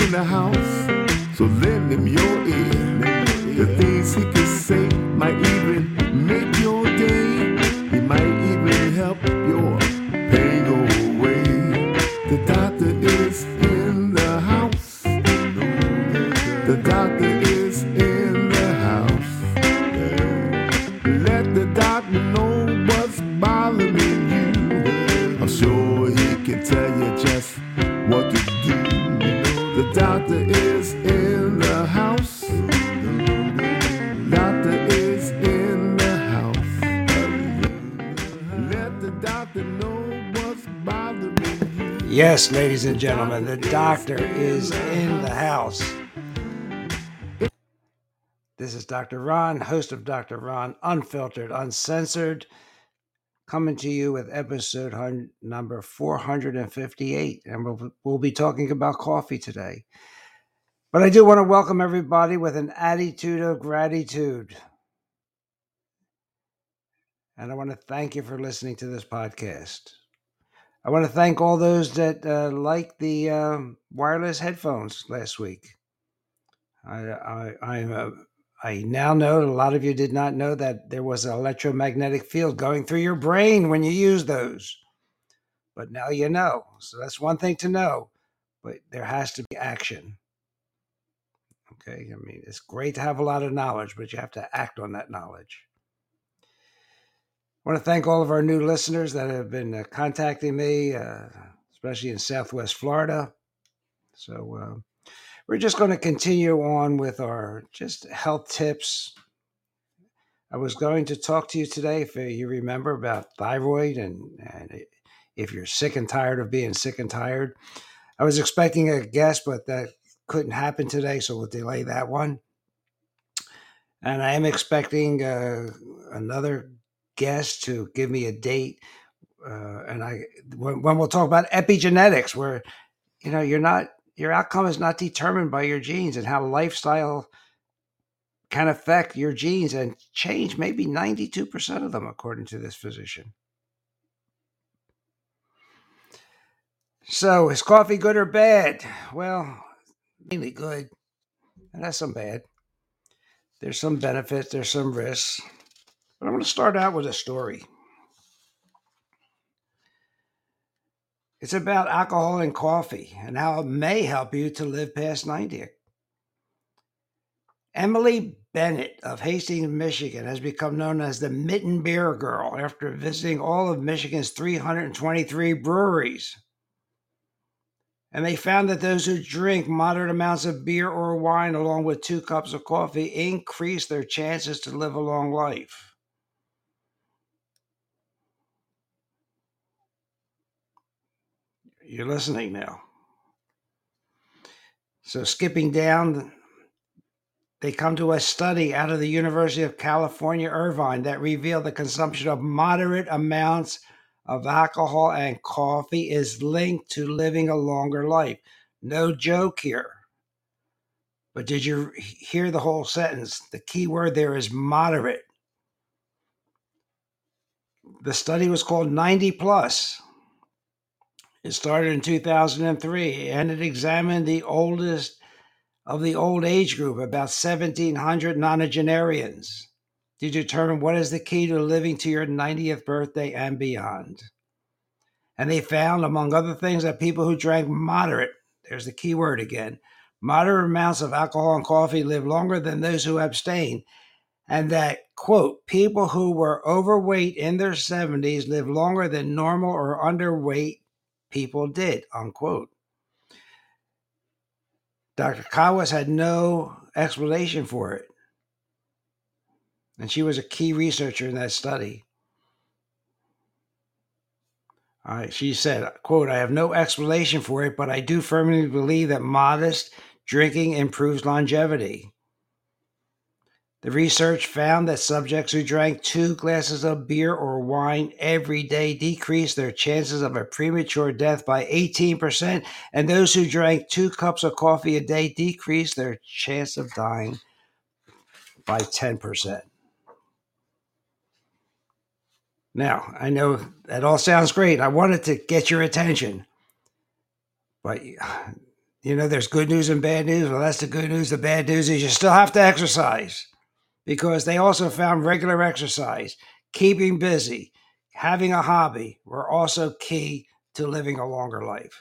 in the house, so lend him your Yes, ladies and gentlemen, the doctor is in the house. This is Dr. Ron, host of Dr. Ron, unfiltered, uncensored, coming to you with episode number 458. And we'll, we'll be talking about coffee today. But I do want to welcome everybody with an attitude of gratitude. And I want to thank you for listening to this podcast. I want to thank all those that uh, liked the um, wireless headphones last week. I I I, uh, I now know a lot of you did not know that there was an electromagnetic field going through your brain when you use those, but now you know. So that's one thing to know, but there has to be action. Okay, I mean it's great to have a lot of knowledge, but you have to act on that knowledge. Want to thank all of our new listeners that have been uh, contacting me, uh, especially in Southwest Florida. So uh, we're just going to continue on with our just health tips. I was going to talk to you today, if you remember, about thyroid and, and if you're sick and tired of being sick and tired. I was expecting a guest, but that couldn't happen today, so we'll delay that one. And I am expecting uh, another guest to give me a date. Uh, and I, when, when we'll talk about epigenetics, where you know you're not your outcome is not determined by your genes and how lifestyle can affect your genes and change maybe 92% of them according to this physician. So is coffee good or bad? Well mainly good. And that's some bad. There's some benefits there's some risks but i'm going to start out with a story It's about alcohol and coffee and how it may help you to live past 90. Emily Bennett of Hastings, Michigan has become known as the Mitten Beer Girl after visiting all of Michigan's 323 breweries. And they found that those who drink moderate amounts of beer or wine along with two cups of coffee increase their chances to live a long life. You're listening now. So, skipping down, they come to a study out of the University of California, Irvine, that revealed the consumption of moderate amounts of alcohol and coffee is linked to living a longer life. No joke here. But did you hear the whole sentence? The key word there is moderate. The study was called 90 plus. It started in 2003 and it examined the oldest of the old age group, about 1,700 nonagenarians, to determine what is the key to living to your 90th birthday and beyond. And they found, among other things, that people who drank moderate, there's the key word again, moderate amounts of alcohol and coffee live longer than those who abstain. And that, quote, people who were overweight in their 70s live longer than normal or underweight people did, unquote. Dr. Kawas had no explanation for it. And she was a key researcher in that study. Right, she said, quote, I have no explanation for it, but I do firmly believe that modest drinking improves longevity. The research found that subjects who drank two glasses of beer or wine every day decreased their chances of a premature death by 18%, and those who drank two cups of coffee a day decreased their chance of dying by 10%. Now, I know that all sounds great. I wanted to get your attention. But, you know, there's good news and bad news. Well, that's the good news. The bad news is you still have to exercise because they also found regular exercise, keeping busy, having a hobby were also key to living a longer life.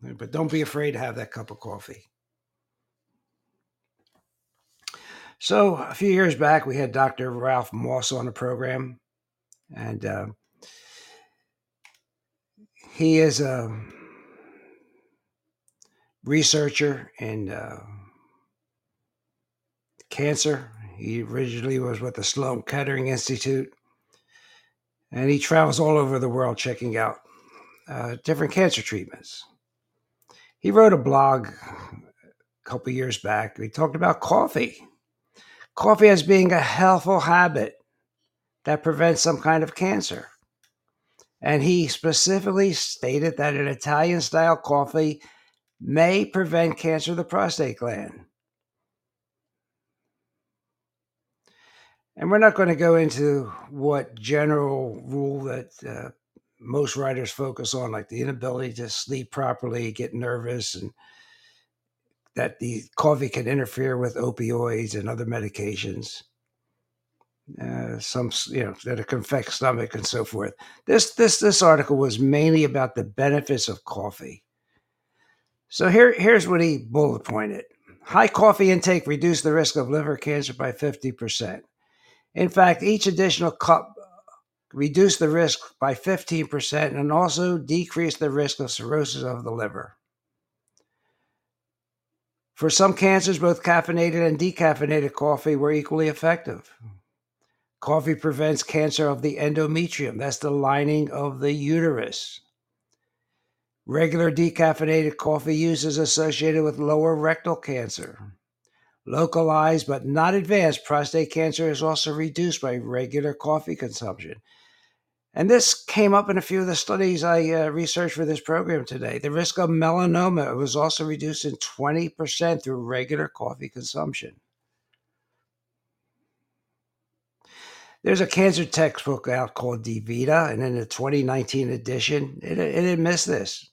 But don't be afraid to have that cup of coffee. So, a few years back, we had Dr. Ralph Moss on the program, and uh, he is a researcher in uh, cancer. He originally was with the Sloan Kettering Institute, and he travels all over the world checking out uh, different cancer treatments. He wrote a blog a couple years back. He talked about coffee, coffee as being a healthful habit that prevents some kind of cancer. And he specifically stated that an Italian style coffee may prevent cancer of the prostate gland. And we're not going to go into what general rule that uh, most writers focus on, like the inability to sleep properly, get nervous, and that the coffee can interfere with opioids and other medications. Uh, some you know that it can affect stomach and so forth. This this this article was mainly about the benefits of coffee. So here here's what he bullet pointed: High coffee intake reduced the risk of liver cancer by fifty percent. In fact, each additional cup reduced the risk by 15% and also decreased the risk of cirrhosis of the liver. For some cancers, both caffeinated and decaffeinated coffee were equally effective. Coffee prevents cancer of the endometrium, that's the lining of the uterus. Regular decaffeinated coffee use is associated with lower rectal cancer. Localized but not advanced prostate cancer is also reduced by regular coffee consumption. And this came up in a few of the studies I uh, researched for this program today. The risk of melanoma was also reduced in 20% through regular coffee consumption. There's a cancer textbook out called DeVita, and in the 2019 edition, it, it admits this.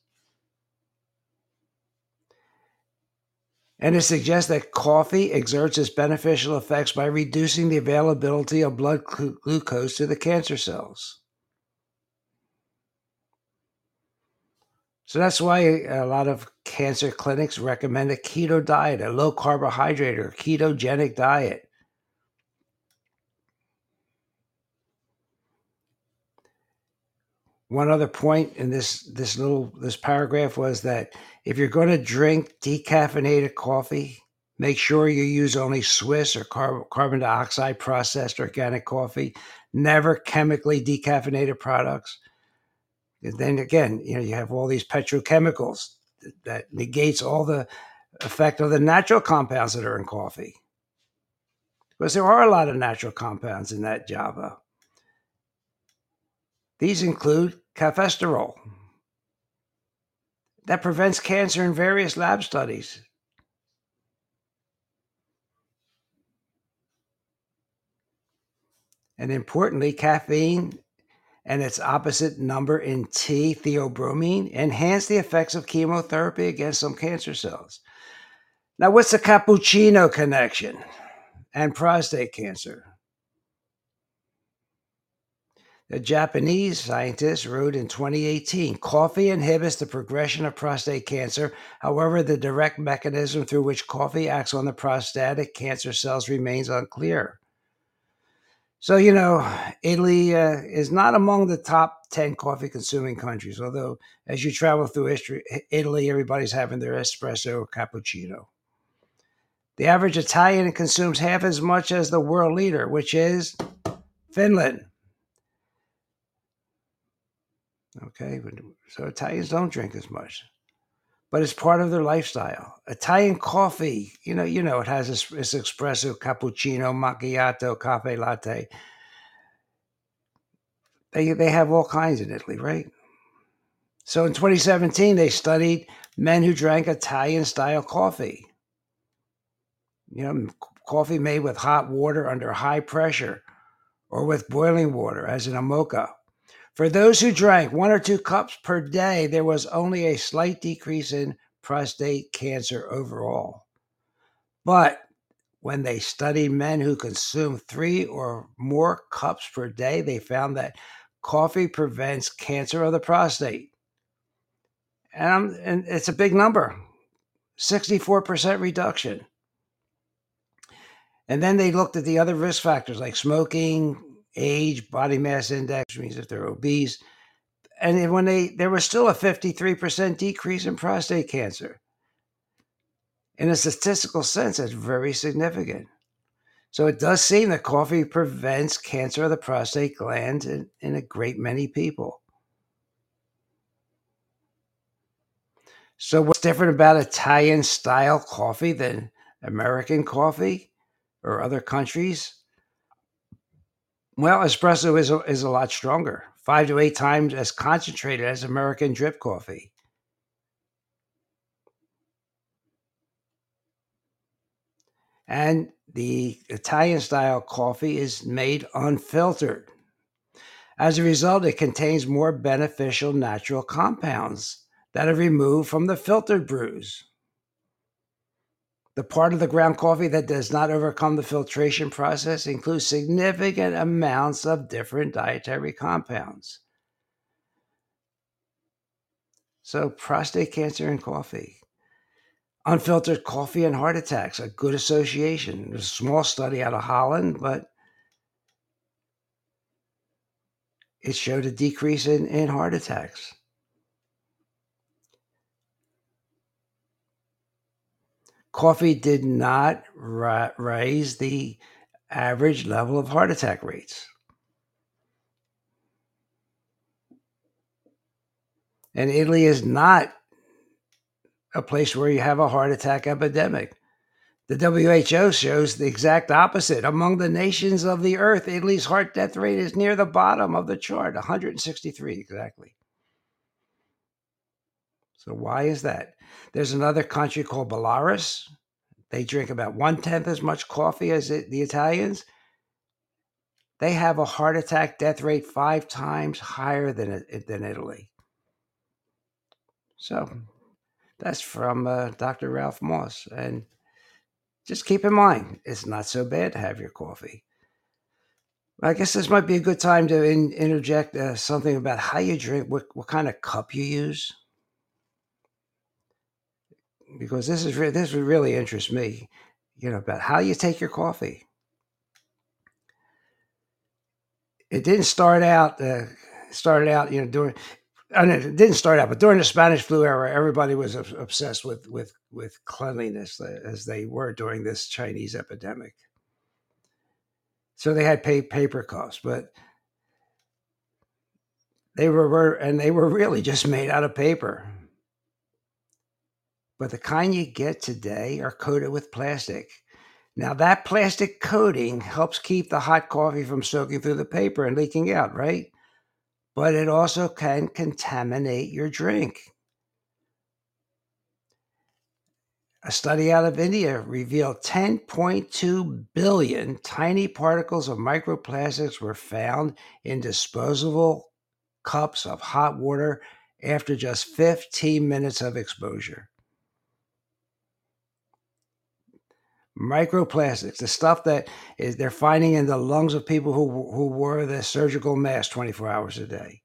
And it suggests that coffee exerts its beneficial effects by reducing the availability of blood glucose to the cancer cells. So that's why a lot of cancer clinics recommend a keto diet, a low carbohydrate or ketogenic diet. One other point in this this little this paragraph was that if you're going to drink decaffeinated coffee, make sure you use only Swiss or car- carbon dioxide processed organic coffee, never chemically decaffeinated products. And then again, you know, you have all these petrochemicals that negates all the effect of the natural compounds that are in coffee. Because there are a lot of natural compounds in that Java. These include cafestol that prevents cancer in various lab studies. And importantly, caffeine and its opposite number in tea, theobromine, enhance the effects of chemotherapy against some cancer cells. Now, what's the cappuccino connection and prostate cancer? A Japanese scientist wrote in 2018 coffee inhibits the progression of prostate cancer. However, the direct mechanism through which coffee acts on the prostatic cancer cells remains unclear. So, you know, Italy uh, is not among the top 10 coffee consuming countries, although as you travel through history, Italy, everybody's having their espresso or cappuccino. The average Italian consumes half as much as the world leader, which is Finland. Okay, so Italians don't drink as much, but it's part of their lifestyle. Italian coffee, you know, you know, it has this, this espresso, cappuccino, macchiato, cafe latte. They they have all kinds in Italy, right? So in 2017, they studied men who drank Italian style coffee. You know, coffee made with hot water under high pressure or with boiling water, as in a mocha. For those who drank one or two cups per day, there was only a slight decrease in prostate cancer overall. But when they studied men who consumed three or more cups per day, they found that coffee prevents cancer of the prostate. And, and it's a big number 64% reduction. And then they looked at the other risk factors like smoking, age, body mass index, means if they're obese. And when they, there was still a 53% decrease in prostate cancer. In a statistical sense, that's very significant. So it does seem that coffee prevents cancer of the prostate gland in, in a great many people. So, what's different about Italian style coffee than American coffee or other countries? Well, espresso is a, is a lot stronger, five to eight times as concentrated as American drip coffee. And the Italian style coffee is made unfiltered. As a result, it contains more beneficial natural compounds that are removed from the filtered brews. The part of the ground coffee that does not overcome the filtration process includes significant amounts of different dietary compounds. So, prostate cancer and coffee. Unfiltered coffee and heart attacks, a good association. There's a small study out of Holland, but it showed a decrease in, in heart attacks. Coffee did not ra- raise the average level of heart attack rates. And Italy is not a place where you have a heart attack epidemic. The WHO shows the exact opposite. Among the nations of the earth, Italy's heart death rate is near the bottom of the chart, 163 exactly. So, why is that? There's another country called Belarus. They drink about one tenth as much coffee as the Italians. They have a heart attack death rate five times higher than, than Italy. So that's from uh, Dr. Ralph Moss. And just keep in mind, it's not so bad to have your coffee. I guess this might be a good time to in, interject uh, something about how you drink, what, what kind of cup you use because this is re- this would really interest me, you know, about how you take your coffee. It didn't start out uh, started out, you know, during. Mean, it didn't start out, but during the Spanish flu era, everybody was obsessed with with with cleanliness, uh, as they were during this Chinese epidemic. So they had pay, paper cups, but they were and they were really just made out of paper but the kind you get today are coated with plastic. Now, that plastic coating helps keep the hot coffee from soaking through the paper and leaking out, right? But it also can contaminate your drink. A study out of India revealed 10.2 billion tiny particles of microplastics were found in disposable cups of hot water after just 15 minutes of exposure. Microplastics, the stuff that is they're finding in the lungs of people who who wore the surgical mask 24 hours a day.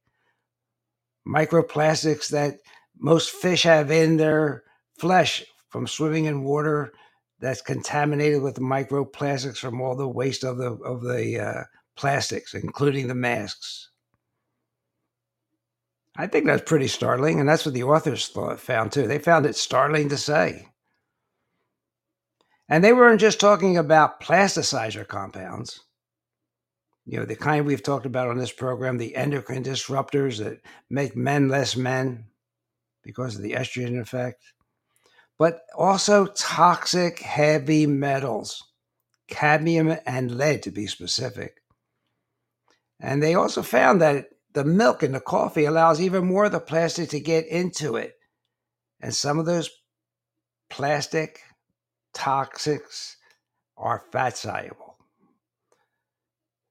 Microplastics that most fish have in their flesh from swimming in water that's contaminated with microplastics from all the waste of the of the uh, plastics, including the masks. I think that's pretty startling, and that's what the authors thought, found too. They found it startling to say. And they weren't just talking about plasticizer compounds, you know, the kind we've talked about on this program, the endocrine disruptors that make men less men because of the estrogen effect, but also toxic heavy metals, cadmium and lead to be specific. And they also found that the milk in the coffee allows even more of the plastic to get into it. And some of those plastic toxics are fat soluble.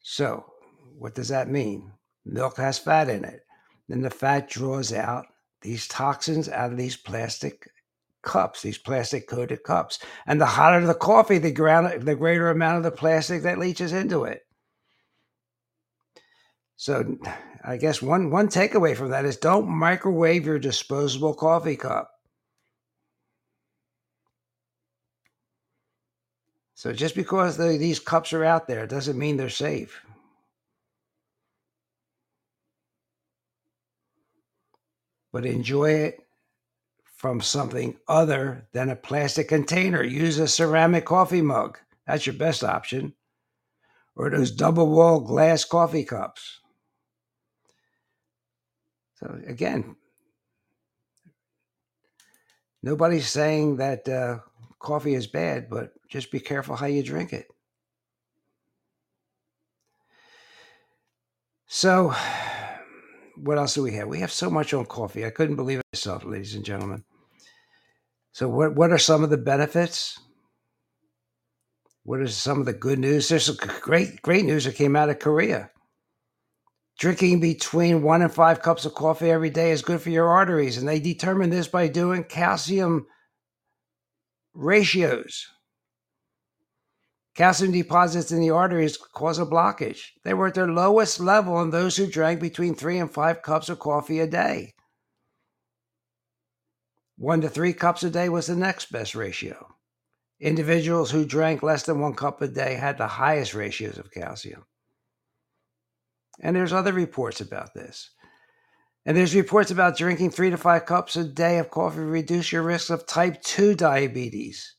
So what does that mean? Milk has fat in it. Then the fat draws out these toxins out of these plastic cups, these plastic coated cups. And the hotter the coffee, the, ground, the greater amount of the plastic that leaches into it. So I guess one one takeaway from that is don't microwave your disposable coffee cup. So just because the, these cups are out there doesn't mean they're safe. But enjoy it from something other than a plastic container. Use a ceramic coffee mug. That's your best option. Or those double wall glass coffee cups. So, again, nobody's saying that uh, coffee is bad, but just be careful how you drink it. So, what else do we have? We have so much on coffee. I couldn't believe it myself, ladies and gentlemen. So, what, what are some of the benefits? What is some of the good news? There's some great, great news that came out of Korea. Drinking between one and five cups of coffee every day is good for your arteries, and they determine this by doing calcium ratios. Calcium deposits in the arteries cause a blockage. They were at their lowest level in those who drank between three and five cups of coffee a day. One to three cups a day was the next best ratio. Individuals who drank less than one cup a day had the highest ratios of calcium. And there's other reports about this. And there's reports about drinking three to five cups a day of coffee reduce your risk of type 2 diabetes.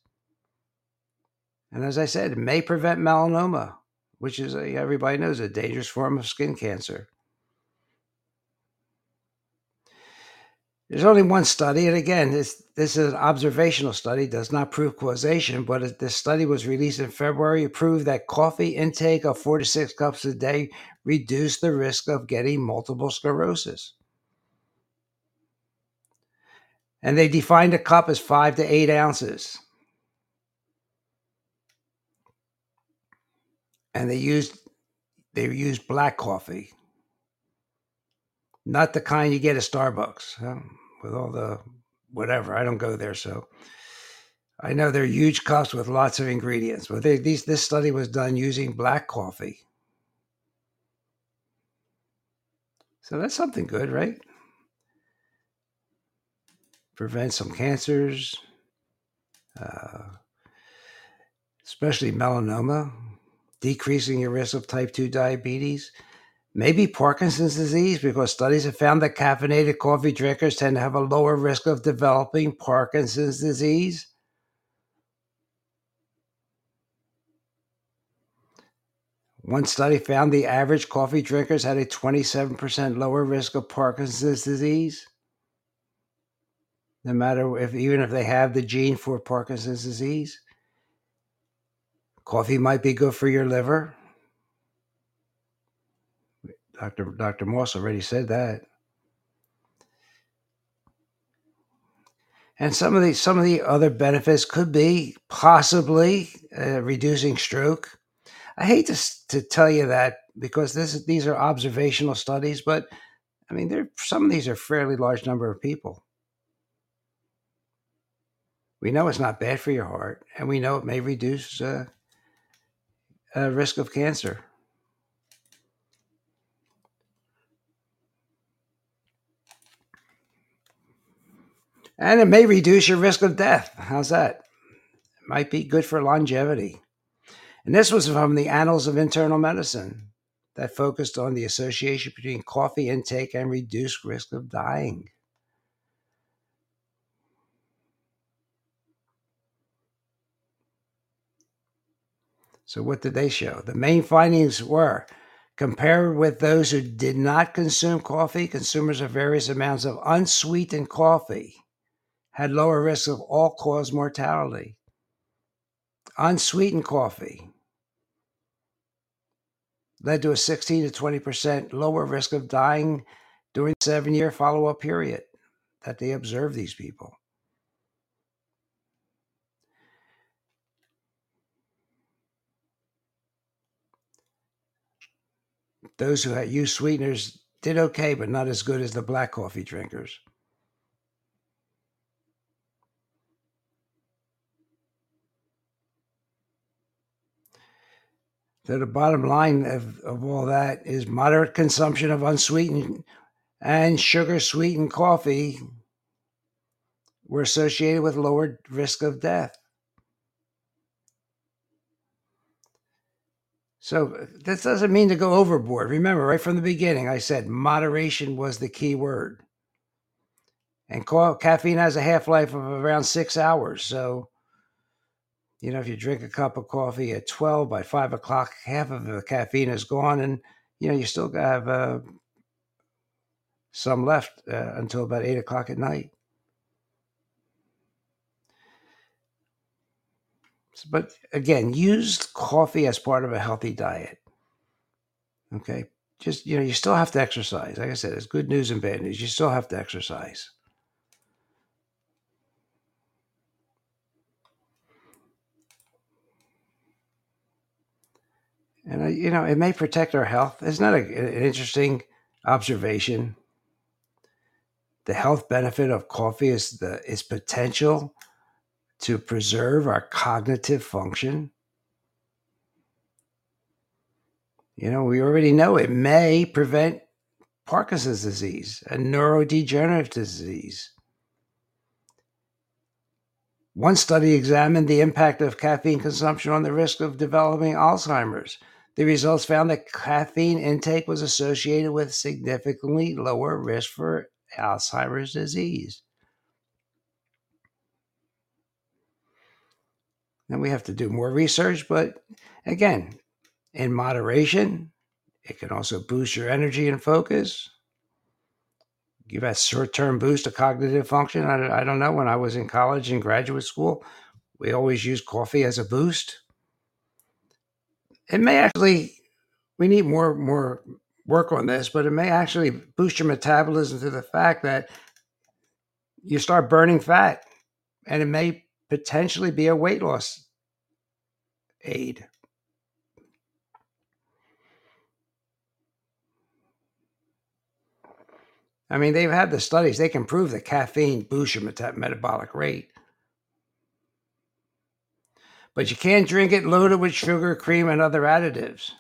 And as I said, it may prevent melanoma, which is, a, everybody knows, a dangerous form of skin cancer. There's only one study, and again, this, this is an observational study, does not prove causation, but this study was released in February. It proved that coffee intake of four to six cups a day reduced the risk of getting multiple sclerosis. and they defined a cup as five to eight ounces. And they used they used black coffee, not the kind you get at Starbucks huh? with all the whatever. I don't go there, so I know they're huge cups with lots of ingredients. But they, these, this study was done using black coffee, so that's something good, right? prevent some cancers, uh, especially melanoma, decreasing your risk of type 2 diabetes, maybe Parkinson's disease, because studies have found that caffeinated coffee drinkers tend to have a lower risk of developing Parkinson's disease. One study found the average coffee drinkers had a 27% lower risk of Parkinson's disease no matter if even if they have the gene for Parkinson's disease. Coffee might be good for your liver. Dr. Dr. Moss already said that. And some of the some of the other benefits could be possibly uh, reducing stroke. I hate to to tell you that because this these are observational studies, but I mean, there some of these are fairly large number of people. We know it's not bad for your heart, and we know it may reduce uh, uh, risk of cancer. And it may reduce your risk of death. How's that? It might be good for longevity. And this was from the Annals of Internal Medicine that focused on the association between coffee intake and reduced risk of dying. So, what did they show? The main findings were compared with those who did not consume coffee, consumers of various amounts of unsweetened coffee had lower risk of all cause mortality. Unsweetened coffee led to a 16 to 20% lower risk of dying during the seven year follow up period that they observed these people. Those who used sweeteners did okay, but not as good as the black coffee drinkers. So the bottom line of, of all that is moderate consumption of unsweetened and sugar sweetened coffee were associated with lower risk of death. So this doesn't mean to go overboard. Remember, right from the beginning, I said moderation was the key word. And caffeine has a half life of around six hours. So you know, if you drink a cup of coffee at 12, by five o'clock, half of the caffeine is gone, and, you know, you still have uh, some left uh, until about eight o'clock at night. But again, use coffee as part of a healthy diet. Okay. Just, you know, you still have to exercise. Like I said, it's good news and bad news. You still have to exercise. and uh, you know it may protect our health. Isn't that a, an interesting observation? The health benefit of coffee is the its potential to preserve our cognitive function. You know, we already know it may prevent Parkinson's disease, a neurodegenerative disease. One study examined the impact of caffeine consumption on the risk of developing Alzheimer's. The results found that caffeine intake was associated with significantly lower risk for Alzheimer's disease. Now we have to do more research, but again, in moderation, it can also boost your energy and focus. Give a short term boost to cognitive function. I, I don't know. When I was in college and graduate school, we always used coffee as a boost it may actually we need more more work on this, but it may actually boost your metabolism to the fact that you start burning fat, and it may potentially be a weight loss aid. I mean, they've had the studies; they can prove that caffeine boosts your meta- metabolic rate but you can't drink it loaded with sugar, cream, and other additives.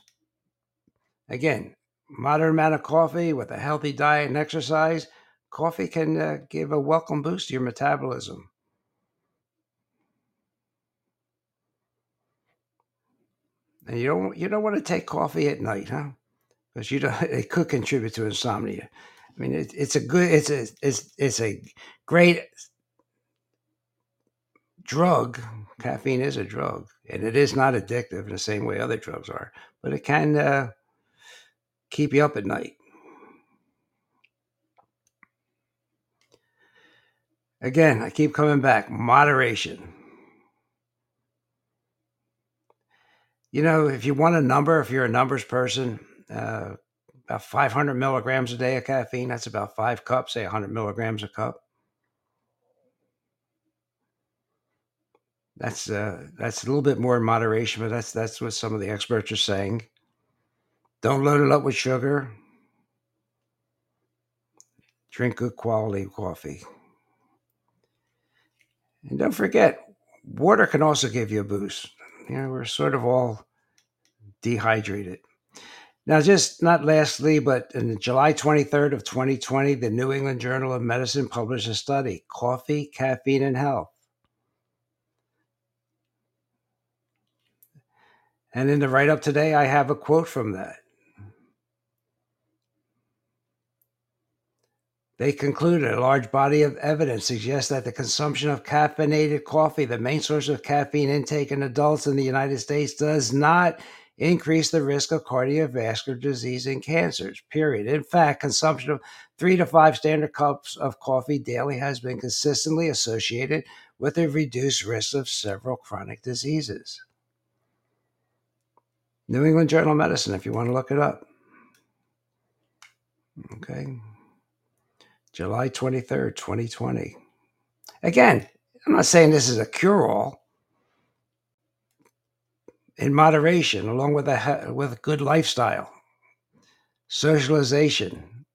Again, moderate amount of coffee with a healthy diet and exercise, coffee can uh, give a welcome boost to your metabolism. And you don't you don't want to take coffee at night, huh? Because you don't it could contribute to insomnia. I mean, it, it's a good it's a it's it's a great drug, caffeine is a drug, and it is not addictive in the same way other drugs are, but it can uh, keep you up at night. Again, I keep coming back moderation. You know, if you want a number, if you're a numbers person, uh, about 500 milligrams a day of caffeine, that's about five cups, say 100 milligrams a cup. That's uh, that's a little bit more in moderation, but that's that's what some of the experts are saying. Don't load it up with sugar. Drink good quality coffee. And don't forget, water can also give you a boost. You know, we're sort of all dehydrated. Now, just not lastly, but in July 23rd of 2020, the New England Journal of Medicine published a study, Coffee, Caffeine, and Health And in the write up today, I have a quote from that. They concluded a large body of evidence suggests that the consumption of caffeinated coffee, the main source of caffeine intake in adults in the United States, does not increase the risk of cardiovascular disease and cancers, period. In fact, consumption of three to five standard cups of coffee daily has been consistently associated with a reduced risk of several chronic diseases. New England Journal of Medicine, if you want to look it up. Okay. July 23rd, 2020. Again, I'm not saying this is a cure all. In moderation, along with a with a good lifestyle. socialization.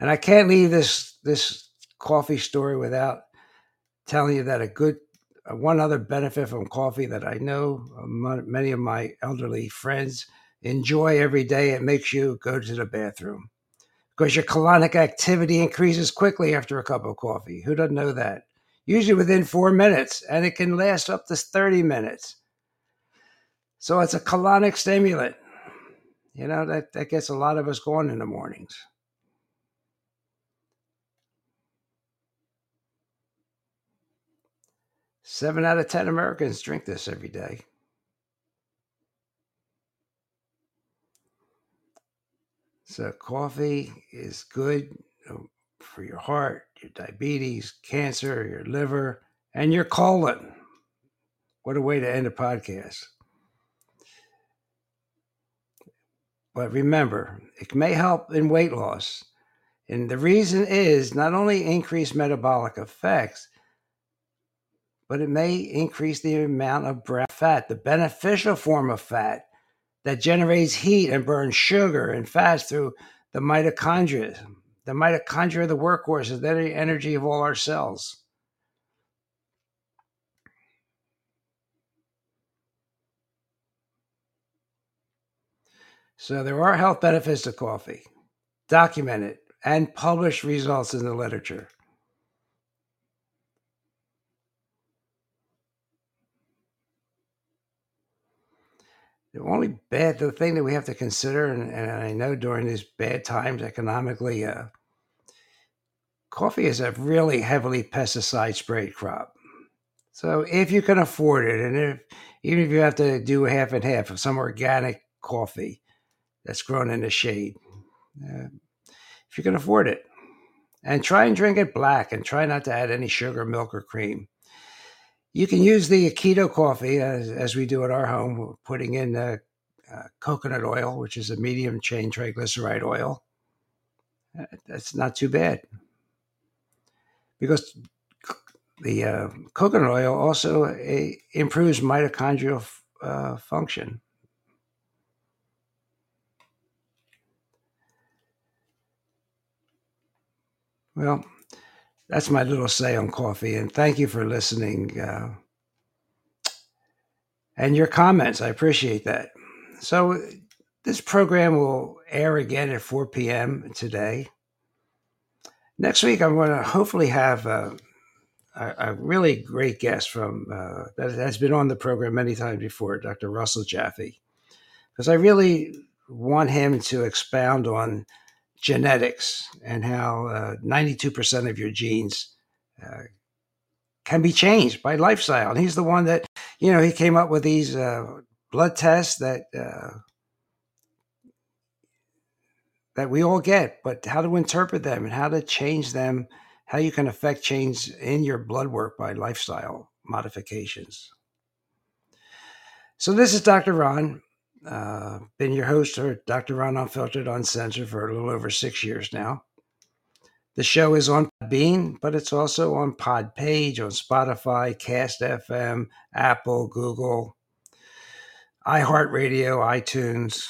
And I can't leave this this coffee story without telling you that a good uh, one other benefit from coffee that I know uh, many of my elderly friends enjoy every day it makes you go to the bathroom because your colonic activity increases quickly after a cup of coffee. Who doesn't know that? Usually within 4 minutes and it can last up to 30 minutes. So it's a colonic stimulant. You know, that, that gets a lot of us going in the mornings. Seven out of 10 Americans drink this every day. So, coffee is good for your heart, your diabetes, cancer, your liver, and your colon. What a way to end a podcast. But remember, it may help in weight loss. And the reason is not only increased metabolic effects, but it may increase the amount of fat, the beneficial form of fat that generates heat and burns sugar and fats through the mitochondria. The mitochondria are the workhorses, they're the energy of all our cells. So there are health benefits to coffee, documented and published results in the literature. The only bad, the thing that we have to consider, and, and I know during these bad times economically, uh, coffee is a really heavily pesticide sprayed crop. So if you can afford it, and if even if you have to do half and half of some organic coffee, that's grown in the shade. Uh, if you can afford it, and try and drink it black, and try not to add any sugar, milk, or cream. You can use the keto coffee as, as we do at our home, putting in uh, uh, coconut oil, which is a medium chain triglyceride oil. Uh, that's not too bad because the uh, coconut oil also uh, improves mitochondrial uh, function. Well, that's my little say on coffee. And thank you for listening uh, and your comments. I appreciate that. So, this program will air again at 4 p.m. today. Next week, I'm going to hopefully have a, a, a really great guest from uh, that has been on the program many times before, Dr. Russell Jaffe, because I really want him to expound on genetics and how uh, 92% of your genes uh, can be changed by lifestyle. And he's the one that, you know, he came up with these uh, blood tests that uh, that we all get, but how to interpret them and how to change them, how you can affect change in your blood work by lifestyle modifications. So this is Dr. Ron. Uh, been your host or Dr. Ron Unfiltered Uncensored for a little over six years now. The show is on Bean, but it's also on Podpage, on Spotify, Cast FM, Apple, Google, iHeartRadio, iTunes.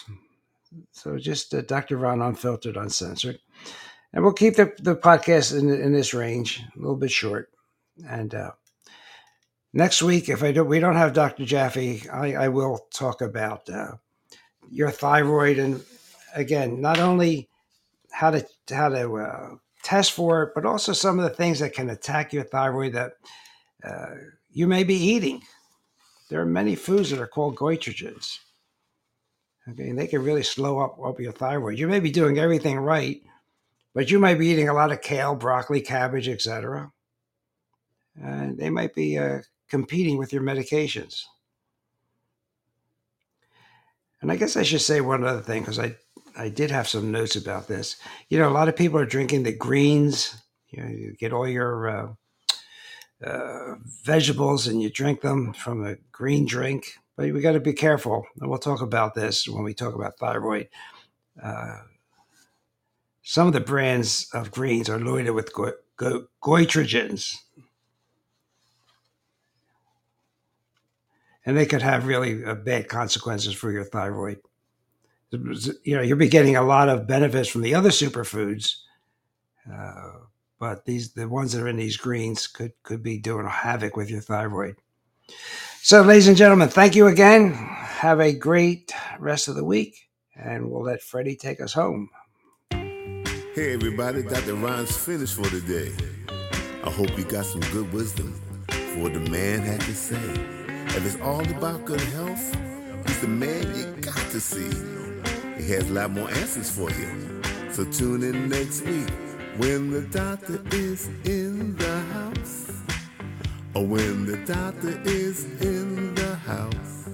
So just uh, Dr. Ron Unfiltered Uncensored. And we'll keep the, the podcast in, in this range, a little bit short. And uh, next week, if I do, we don't have Dr. Jaffe, I, I will talk about uh, your thyroid and again, not only how to how to uh, test for it, but also some of the things that can attack your thyroid that uh, you may be eating. There are many foods that are called goitrogens. Okay, and they can really slow up, up your thyroid. You may be doing everything right, but you might be eating a lot of kale, broccoli, cabbage, etc. And they might be uh, competing with your medications. And I guess I should say one other thing because I I did have some notes about this. You know, a lot of people are drinking the greens. You know, you get all your uh, uh, vegetables and you drink them from a green drink. But we got to be careful, and we'll talk about this when we talk about thyroid. Uh, some of the brands of greens are loaded with go- go- goitrogens, and they could have really uh, bad consequences for your thyroid. you know, you'll be getting a lot of benefits from the other superfoods. Uh, but these the ones that are in these greens could could be doing havoc with your thyroid. So, ladies and gentlemen, thank you again. Have a great rest of the week, and we'll let Freddie take us home. Hey, everybody, Dr. Ron's finished for today. I hope you got some good wisdom for what the man had to say. If it's all about good health, he's the man you got to see. He has a lot more answers for you. So tune in next week when the doctor is in the house. Or when the doctor is in the house.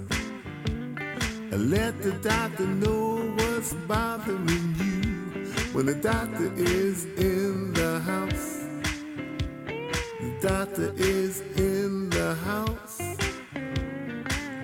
And let the doctor know what's bothering you. When the doctor is in the house. The doctor is in the house.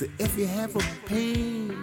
So if you have a pain,